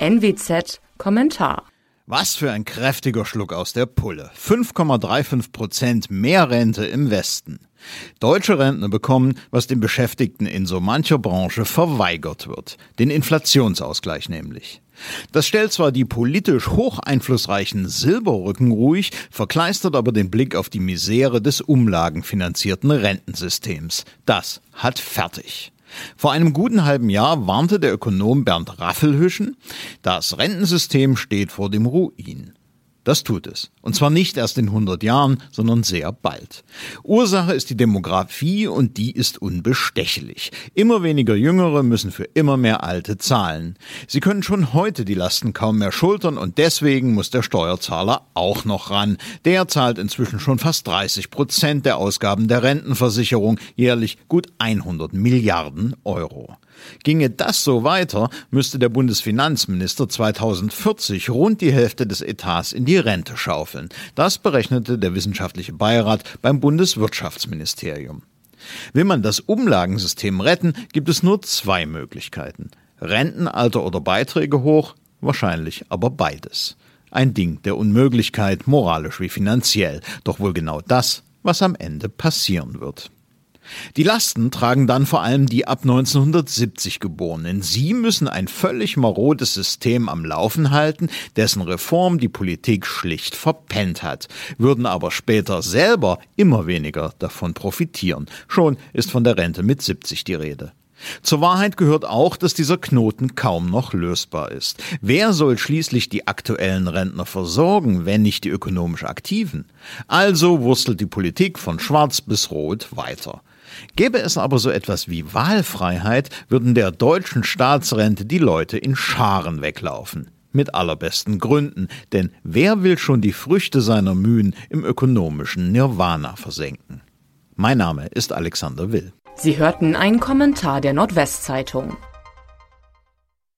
NWZ Kommentar. Was für ein kräftiger Schluck aus der Pulle. 5,35 Prozent mehr Rente im Westen. Deutsche Rentner bekommen, was den Beschäftigten in so mancher Branche verweigert wird. Den Inflationsausgleich nämlich. Das stellt zwar die politisch hoch einflussreichen Silberrücken ruhig, verkleistert aber den Blick auf die Misere des umlagenfinanzierten Rentensystems. Das hat fertig. Vor einem guten halben Jahr warnte der Ökonom Bernd Raffelhüschen, das Rentensystem steht vor dem Ruin. Das tut es. Und zwar nicht erst in 100 Jahren, sondern sehr bald. Ursache ist die Demografie und die ist unbestechlich. Immer weniger Jüngere müssen für immer mehr Alte zahlen. Sie können schon heute die Lasten kaum mehr schultern und deswegen muss der Steuerzahler auch noch ran. Der zahlt inzwischen schon fast 30 Prozent der Ausgaben der Rentenversicherung, jährlich gut 100 Milliarden Euro. Ginge das so weiter, müsste der Bundesfinanzminister 2040 rund die Hälfte des Etats in die Rente schaufeln. Das berechnete der wissenschaftliche Beirat beim Bundeswirtschaftsministerium. Will man das Umlagensystem retten, gibt es nur zwei Möglichkeiten. Rentenalter oder Beiträge hoch, wahrscheinlich aber beides. Ein Ding der Unmöglichkeit, moralisch wie finanziell, doch wohl genau das, was am Ende passieren wird. Die Lasten tragen dann vor allem die ab 1970 Geborenen. Sie müssen ein völlig marodes System am Laufen halten, dessen Reform die Politik schlicht verpennt hat, würden aber später selber immer weniger davon profitieren. Schon ist von der Rente mit 70 die Rede. Zur Wahrheit gehört auch, dass dieser Knoten kaum noch lösbar ist. Wer soll schließlich die aktuellen Rentner versorgen, wenn nicht die ökonomisch Aktiven? Also wurstelt die Politik von schwarz bis rot weiter. Gäbe es aber so etwas wie Wahlfreiheit, würden der deutschen Staatsrente die Leute in Scharen weglaufen. Mit allerbesten Gründen, denn wer will schon die Früchte seiner Mühen im ökonomischen Nirvana versenken? Mein Name ist Alexander Will. Sie hörten einen Kommentar der Nordwestzeitung.